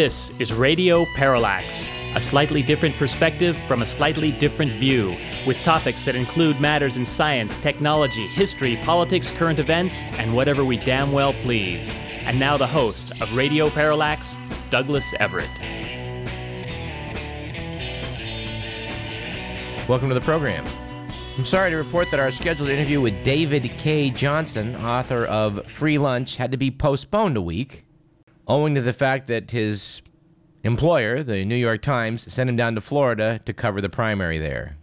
This is Radio Parallax, a slightly different perspective from a slightly different view, with topics that include matters in science, technology, history, politics, current events, and whatever we damn well please. And now the host of Radio Parallax, Douglas Everett. Welcome to the program. I'm sorry to report that our scheduled interview with David Cay Johnson, author of Free Lunch, had to be postponed a week owing to the fact that his employer, the New York Times, sent him down to Florida to cover the primary there.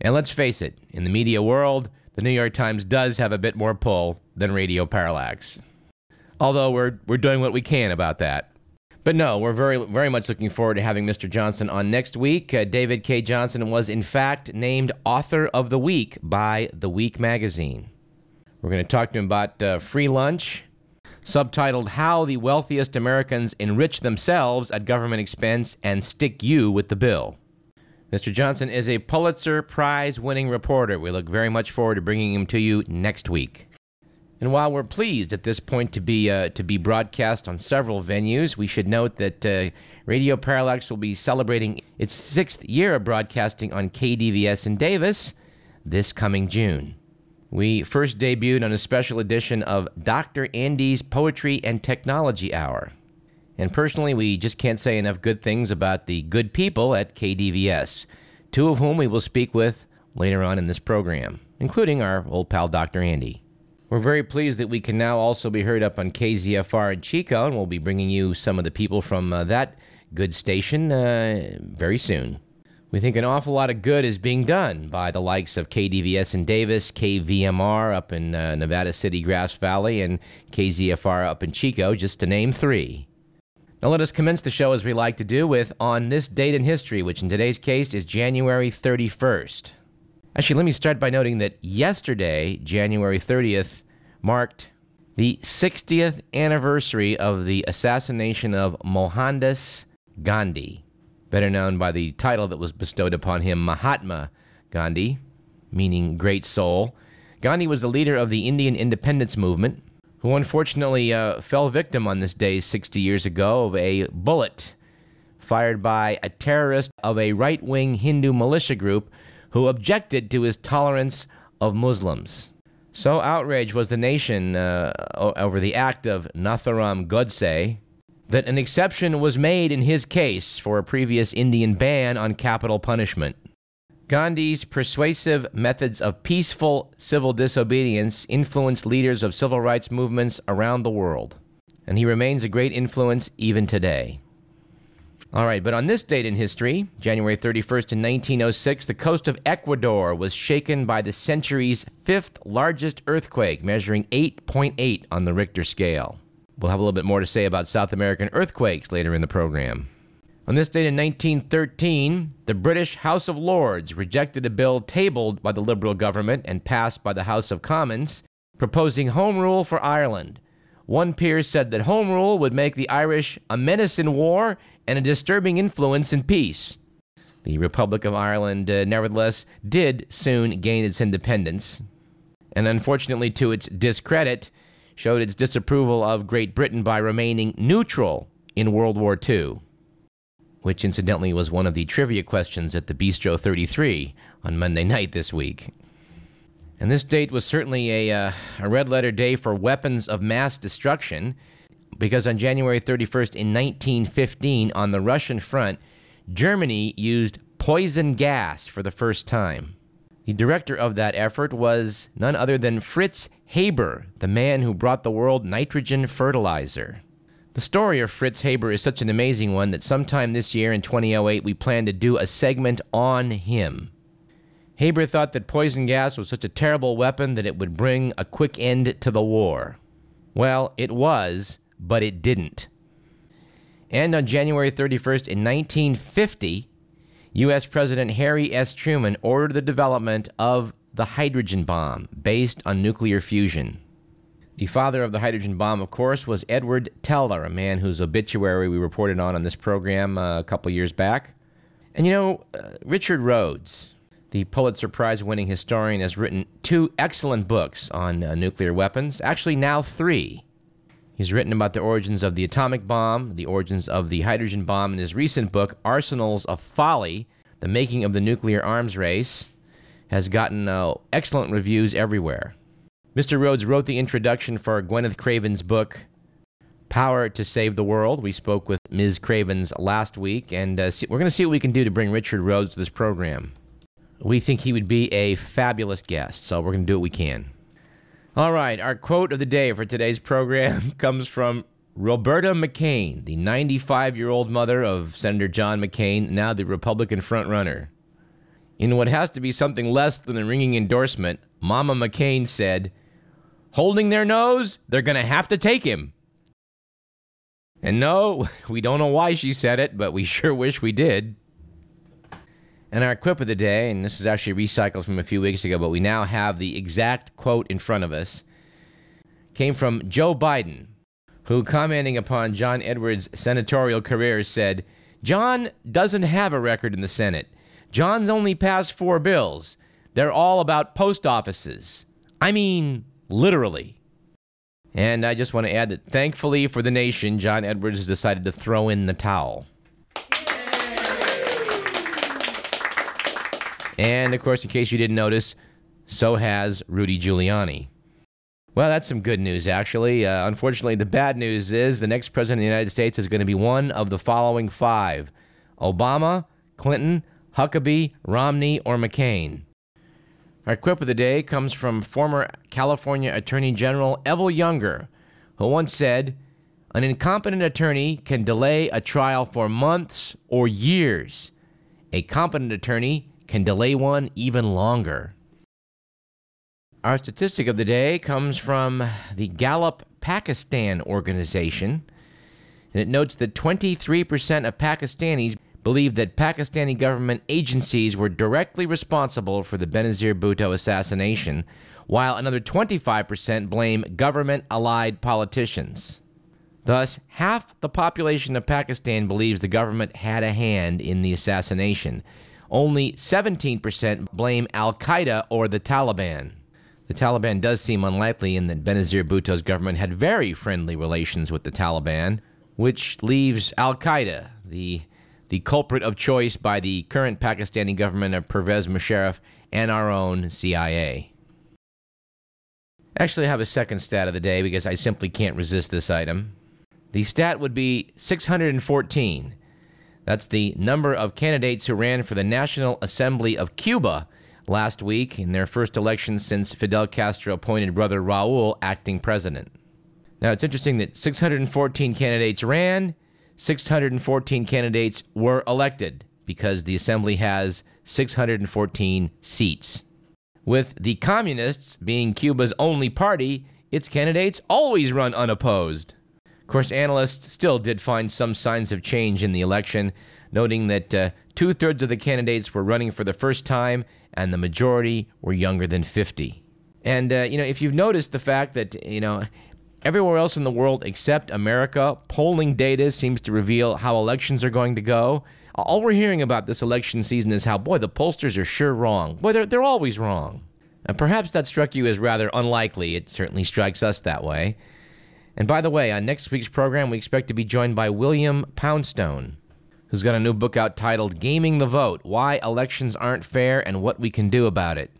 And let's face it, in the media world, the New York Times does have a bit more pull than Radio Parallax. Although we're, we're doing what we can about that. But no, we're very, very much looking forward to having Mr. Johnson on next week. Uh, David Cay Johnson was, in fact, named Author of the Week by The Week magazine. We're going to talk to him about uh, free lunch, subtitled How the Wealthiest Americans Enrich Themselves at Government Expense and Stick You with the Bill. Mr. Johnson is a Pulitzer Prize winning reporter. We look very much forward to bringing him to you next week. And while we're pleased at this point to be uh, to be broadcast on several venues, we should note that uh, Radio Parallax will be celebrating its sixth year of broadcasting on KDVS in Davis this coming June. We first debuted on a special edition of Dr. Andy's Poetry and Technology Hour. And personally, we just can't say enough good things about the good people at KDVS, two of whom we will speak with later on in this program, including our old pal Dr. Andy. We're very pleased that we can now also be heard up on KZFR in Chico, and we'll be bringing you some of the people from uh, that good station uh, very soon. We think an awful lot of good is being done by the likes of KDVS in Davis, KVMR up in uh, Nevada City, Grass Valley, and KZFR up in Chico, just to name three. Now let us commence the show as we like to do with On This Date in History, which in today's case is January 31st. Actually, let me start by noting that yesterday, January 30th, marked the 60th anniversary of the assassination of Mohandas Gandhi better known by the title that was bestowed upon him, Mahatma Gandhi, meaning great soul. Gandhi was the leader of the Indian independence movement, who unfortunately uh, fell victim on this day 60 years ago of a bullet fired by a terrorist of a right wing Hindu militia group who objected to his tolerance of Muslims. So outraged was the nation uh, over the act of Nathuram Godse, that an exception was made in his case for a previous Indian ban on capital punishment. Gandhi's persuasive methods of peaceful civil disobedience influenced leaders of civil rights movements around the world, and he remains a great influence even today. All right, but on this date in history, January 31st in 1906, the coast of Ecuador was shaken by the century's fifth largest earthquake, measuring 8.8 on the Richter scale. We'll have a little bit more to say about South American earthquakes later in the program. On this date in 1913, the British House of Lords rejected a bill tabled by the Liberal government and passed by the House of Commons proposing Home Rule for Ireland. One peer said that Home Rule would make the Irish a menace in war and a disturbing influence in peace. The Republic of Ireland, uh, nevertheless, did soon gain its independence. And unfortunately, to its discredit, showed its disapproval of Great Britain by remaining neutral in World War II, which incidentally was one of the trivia questions at the Bistro 33 on Monday night this week. And this date was certainly a, uh, a red letter day for weapons of mass destruction, because on January 31st in 1915, on the Russian front, Germany used poison gas for the first time. The director of that effort was none other than Fritz Haber, the man who brought the world nitrogen fertilizer. The story of Fritz Haber is such an amazing one that sometime this year in 2008 we plan to do a segment on him. Haber thought that poison gas was such a terrible weapon that it would bring a quick end to the war. Well, it was, but it didn't. And on January 31st in 1950, U.S. President Harry S. Truman ordered the development of the hydrogen bomb based on nuclear fusion. The father of the hydrogen bomb, of course, was Edward Teller, a man whose obituary we reported on on this program uh, a couple years back. And you know, uh, Richard Rhodes, the Pulitzer Prize winning historian, has written two excellent books on uh, nuclear weapons, actually, now three. He's written about the origins of the atomic bomb, the origins of the hydrogen bomb in his recent book, Arsenals of Folly The Making of the Nuclear Arms Race. Has gotten uh, excellent reviews everywhere. Mr. Rhodes wrote the introduction for Gwyneth Cravens' book, Power to Save the World. We spoke with Ms. Cravens last week, and uh, we're going to see what we can do to bring Richard Rhodes to this program. We think he would be a fabulous guest, so we're going to do what we can. All right, our quote of the day for today's program comes from Roberta McCain, the 95 year old mother of Senator John McCain, now the Republican frontrunner. In what has to be something less than a ringing endorsement, Mama McCain said, Holding their nose, they're going to have to take him. And no, we don't know why she said it, but we sure wish we did. And our quip of the day, and this is actually recycled from a few weeks ago, but we now have the exact quote in front of us, came from Joe Biden, who, commenting upon John Edwards' senatorial career, said, John doesn't have a record in the Senate. John's only passed four bills. They're all about post offices. I mean, literally. And I just want to add that thankfully for the nation, John Edwards has decided to throw in the towel. And of course, in case you didn't notice, so has Rudy Giuliani. Well, that's some good news, actually. Uh, unfortunately, the bad news is the next president of the United States is going to be one of the following five Obama, Clinton, Huckabee, Romney, or McCain. Our quip of the day comes from former California Attorney General Evelle Younger, who once said, An incompetent attorney can delay a trial for months or years. A competent attorney can delay one even longer. Our statistic of the day comes from the Gallup Pakistan organization, and it notes that 23% of Pakistanis believe that Pakistani government agencies were directly responsible for the Benazir Bhutto assassination, while another 25% blame government allied politicians. Thus, half the population of Pakistan believes the government had a hand in the assassination, only 17% blame Al Qaeda or the Taliban. The Taliban does seem unlikely in that Benazir Bhutto's government had very friendly relations with the Taliban, which leaves Al Qaeda, the, the culprit of choice by the current Pakistani government of Pervez Musharraf and our own CIA. Actually, I have a second stat of the day because I simply can't resist this item. The stat would be 614. That's the number of candidates who ran for the National Assembly of Cuba last week in their first election since Fidel Castro appointed brother Raul acting president. Now, it's interesting that 614 candidates ran, 614 candidates were elected because the assembly has 614 seats. With the Communists being Cuba's only party, its candidates always run unopposed. Of course, analysts still did find some signs of change in the election, noting that uh, two thirds of the candidates were running for the first time and the majority were younger than 50. And, uh, you know, if you've noticed the fact that, you know, everywhere else in the world except America, polling data seems to reveal how elections are going to go. All we're hearing about this election season is how, boy, the pollsters are sure wrong. Boy, they're, they're always wrong. And perhaps that struck you as rather unlikely. It certainly strikes us that way. And by the way, on next week's program, we expect to be joined by William Poundstone, who's got a new book out titled Gaming the Vote Why Elections Aren't Fair and What We Can Do About It.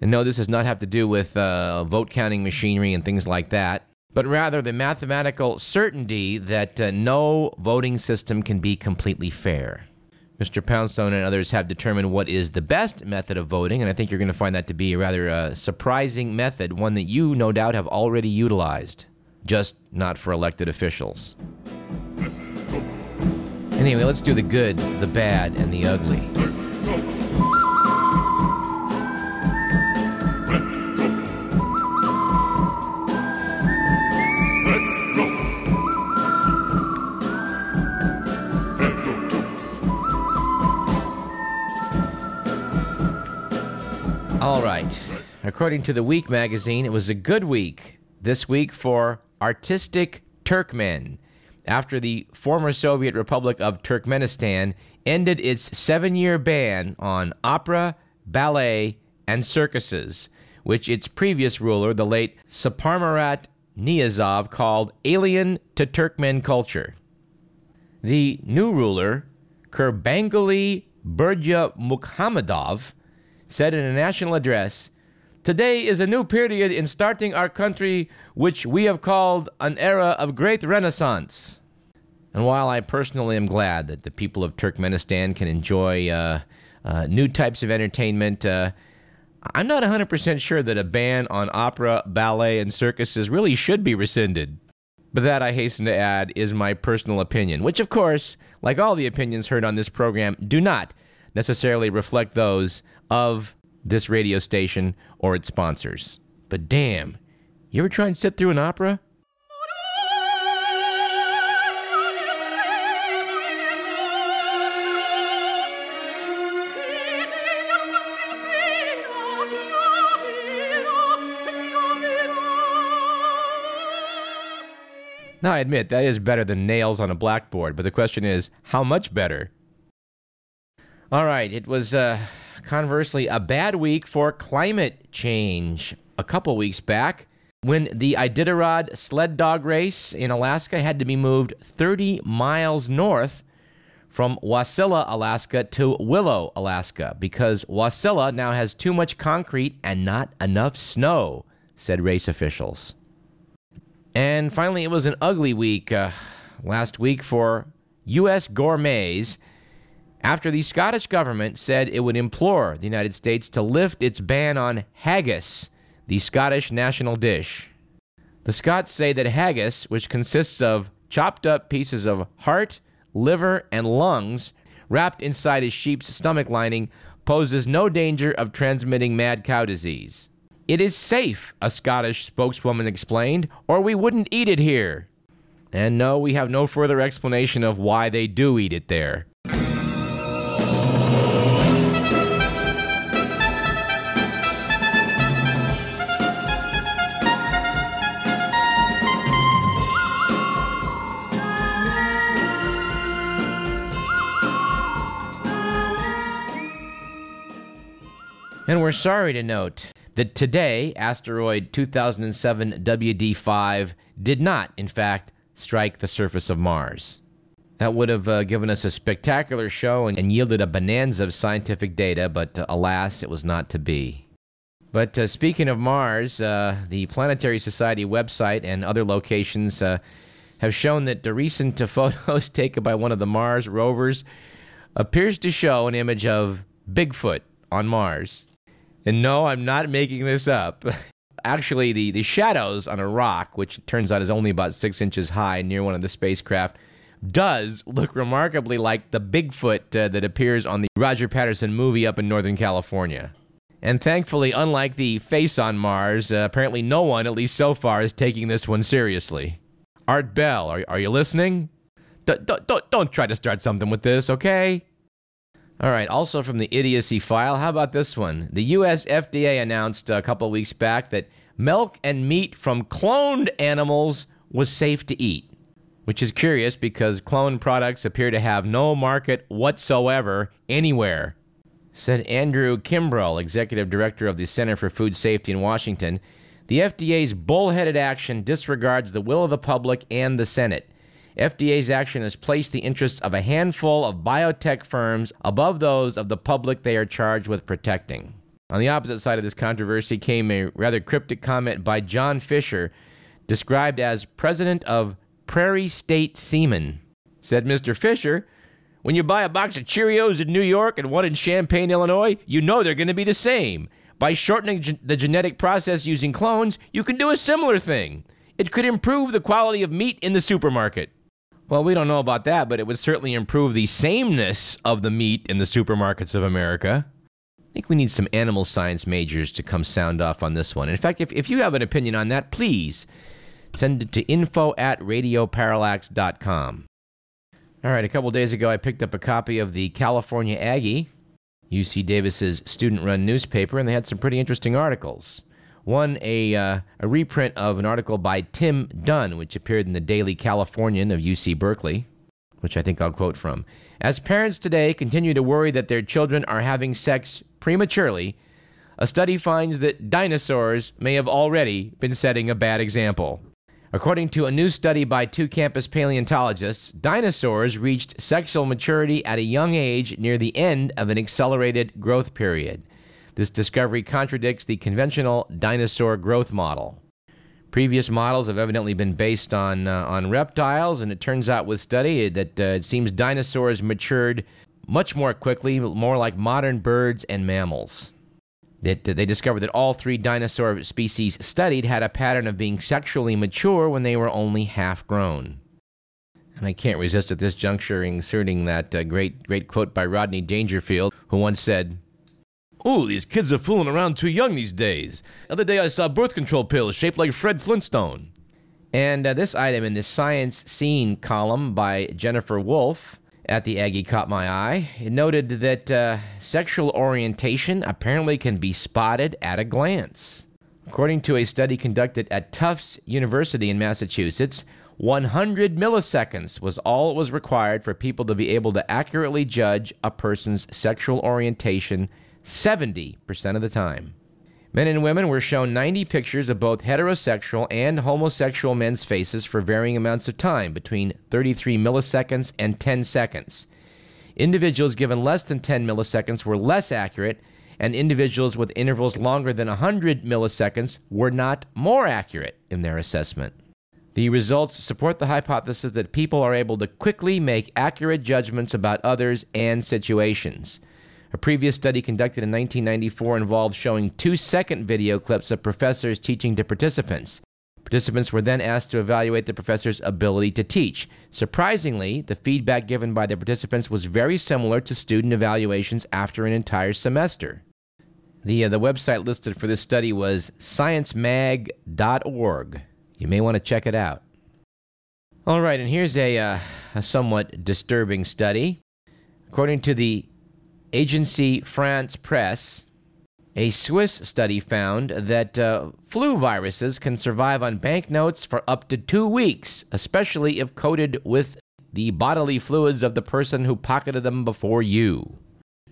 And no, this does not have to do with uh, vote counting machinery and things like that, but rather the mathematical certainty that uh, no voting system can be completely fair. Mr. Poundstone and others have determined what is the best method of voting, and I think you're going to find that to be a rather uh, surprising method, one that you, no doubt, have already utilized just not for elected officials. Anyway, let's do the good, the bad, and the ugly. All right. According to the Week magazine, it was a good week this week for Artistic Turkmen after the former Soviet Republic of Turkmenistan ended its seven year ban on opera, ballet, and circuses, which its previous ruler, the late Saparmurat Niyazov called Alien to Turkmen Culture. The new ruler, Kurbanguly Berdimuhamedov, said in a national address Today is a new period in starting our country, which we have called an era of great renaissance. And while I personally am glad that the people of Turkmenistan can enjoy uh, uh, new types of entertainment, uh, I'm not 100% sure that a ban on opera, ballet, and circuses really should be rescinded. But that, I hasten to add, is my personal opinion, which, of course, like all the opinions heard on this program, do not necessarily reflect those of this radio station or its sponsors. But damn, you ever try and sit through an opera? Now, I admit that is better than nails on a blackboard, but the question is, how much better? All right, it was uh, conversely a bad week for climate change a couple weeks back when the Iditarod sled dog race in Alaska had to be moved 30 miles north from Wasilla, Alaska to Willow, Alaska, because Wasilla now has too much concrete and not enough snow, said race officials. And finally, it was an ugly week uh, last week for U.S. gourmets after the Scottish government said it would implore the United States to lift its ban on haggis, the Scottish national dish. The Scots say that haggis, which consists of chopped up pieces of heart, liver, and lungs wrapped inside a sheep's stomach lining, poses no danger of transmitting mad cow disease. It is safe, a Scottish spokeswoman explained, or we wouldn't eat it here. And no, we have no further explanation of why they do eat it there. And we're sorry to note that today, asteroid 2007 WD5 did not, in fact, strike the surface of Mars. That would have uh, given us a spectacular show and, and, yielded a bonanza of scientific data, but uh, alas, it was not to be. But uh, speaking of Mars, uh, the Planetary Society website and other locations uh, have shown that the recent photos taken by one of the Mars rovers appears to show an image of Bigfoot on Mars. And no, I'm not making this up. Actually, the, the shadows on a rock, which turns out is only about six inches high near one of the spacecraft, does look remarkably like the Bigfoot uh, that appears on the Roger Patterson movie up in Northern California. And thankfully, unlike the face on Mars, uh, apparently no one, at least so far, is taking this one seriously. Art Bell, are, are you listening? D- d- don't, don't try to start something with this, okay? All right, also from the idiocy file, how about this one? The US FDA announced a couple weeks back that milk and meat from cloned animals was safe to eat, which is curious because cloned products appear to have no market whatsoever anywhere. Said Andrew Kimbrell, executive director of the Center for Food Safety in Washington, the FDA's bullheaded action disregards the will of the public and the Senate. FDA's action has placed the interests of a handful of biotech firms above those of the public they are charged with protecting. On the opposite side of this controversy came a rather cryptic comment by John Fisher, described as president of Prairie State Semen. Said Mr. Fisher, when you buy a box of Cheerios in New York and one in Champaign, Illinois, you know they're going to be the same. By shortening ge- the genetic process using clones, you can do a similar thing. It could improve the quality of meat in the supermarket. Well, we don't know about that, but it would certainly improve the sameness of the meat in the supermarkets of America. I think we need some animal science majors to come sound off on this one. In fact, if, if you have an opinion on that, please send it to info at radioparallax.com. All right, a couple days ago, I picked up a copy of the California Aggie, UC Davis's student run newspaper, and they had some pretty interesting articles. One, a, uh, a reprint of an article by Tim Dunn, which appeared in the Daily Californian of UC Berkeley, which I think I'll quote from. As parents today continue to worry that their children are having sex prematurely, a study finds that dinosaurs may have already been setting a bad example. According to a new study by two campus paleontologists, dinosaurs reached sexual maturity at a young age near the end of an accelerated growth period. This discovery contradicts the conventional dinosaur growth model. Previous models have evidently been based on, uh, on reptiles, and it turns out with study that uh, it seems dinosaurs matured much more quickly, more like modern birds and mammals. That they discovered that all three dinosaur species studied had a pattern of being sexually mature when they were only half grown. And I can't resist at this juncture inserting that uh, great, great quote by Rodney Dangerfield, who once said, Oh, these kids are fooling around too young these days. The other day I saw birth control pills shaped like Fred Flintstone. And uh, this item in the Science Scene column by Jennifer Wolf at the Aggie caught my eye. It noted that uh, sexual orientation apparently can be spotted at a glance. According to a study conducted at Tufts University in Massachusetts, 100 milliseconds was all it was required for people to be able to accurately judge a person's sexual orientation 70% of the time. Men and women were shown 90 pictures of both heterosexual and homosexual men's faces for varying amounts of time, between 33 milliseconds and 10 seconds. Individuals given less than 10 milliseconds were less accurate, and individuals with intervals longer than 100 milliseconds were not more accurate in their assessment. The results support the hypothesis that people are able to quickly make accurate judgments about others and situations. A previous study conducted in 1994 involved showing two second video clips of professors teaching to participants. Participants were then asked to evaluate the professor's ability to teach. Surprisingly, the feedback given by the participants was very similar to student evaluations after an entire semester. The, uh, the website listed for this study was sciencemag.org. You may want to check it out. All right, and here's a, uh, a somewhat disturbing study. According to the Agency France Presse, a Swiss study found that uh, flu viruses can survive on banknotes for up to two weeks, especially if coated with the bodily fluids of the person who pocketed them before you.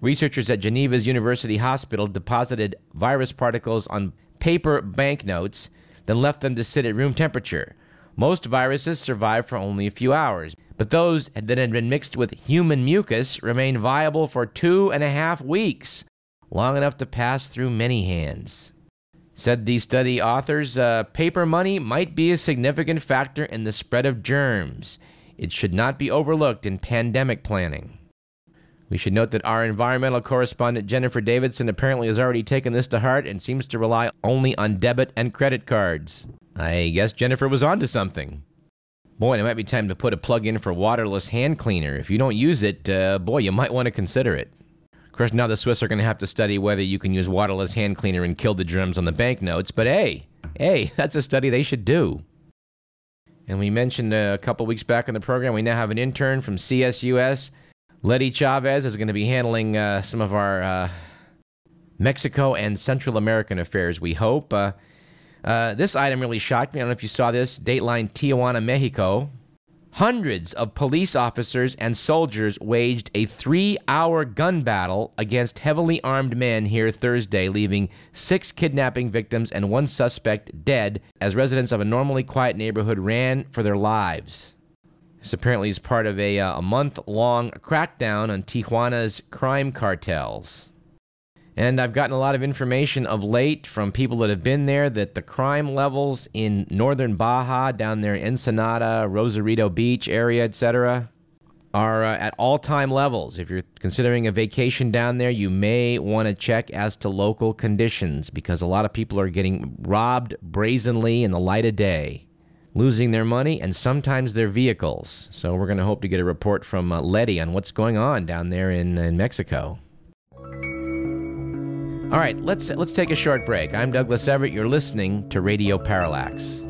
Researchers at Geneva's University Hospital deposited virus particles on paper banknotes, then left them to sit at room temperature. Most viruses survive for only a few hours, but those that had been mixed with human mucus remained viable for two and a half weeks, long enough to pass through many hands. Said the study authors, uh, paper money might be a significant factor in the spread of germs. It should not be overlooked in pandemic planning. We should note that our environmental correspondent Jennifer Davidson apparently has already taken this to heart and seems to rely only on debit and credit cards. I guess Jennifer was onto something. Boy, it might be time to put a plug in for waterless hand cleaner. If you don't use it, uh, boy, you might want to consider it. Of course, now the Swiss are going to have to study whether you can use waterless hand cleaner and kill the germs on the banknotes, but hey, hey, that's a study they should do. And we mentioned uh, a couple weeks back in the program, we now have an intern from CSUS. Letty Chavez is going to be handling uh, some of our uh, Mexico and Central American affairs, we hope. Uh, this item really shocked me. I don't know if you saw this. Dateline Tijuana, Mexico. Hundreds of police officers and soldiers waged a three hour gun battle against heavily armed men here Thursday, leaving six kidnapping victims and one suspect dead as residents of a normally quiet neighborhood ran for their lives. This apparently is part of a, uh, a month long crackdown on Tijuana's crime cartels. And I've gotten a lot of information of late from people that have been there that the crime levels in northern Baja, down there, Ensenada, Rosarito Beach area, etc., are uh, at all time levels. If you're considering a vacation down there, you may want to check as to local conditions because a lot of people are getting robbed brazenly in the light of day, losing their money and sometimes their vehicles. So we're going to hope to get a report from uh, Letty on what's going on down there in, in Mexico. All right, let's let's take a short break. I'm Douglas Everett. You're listening to Radio Parallax.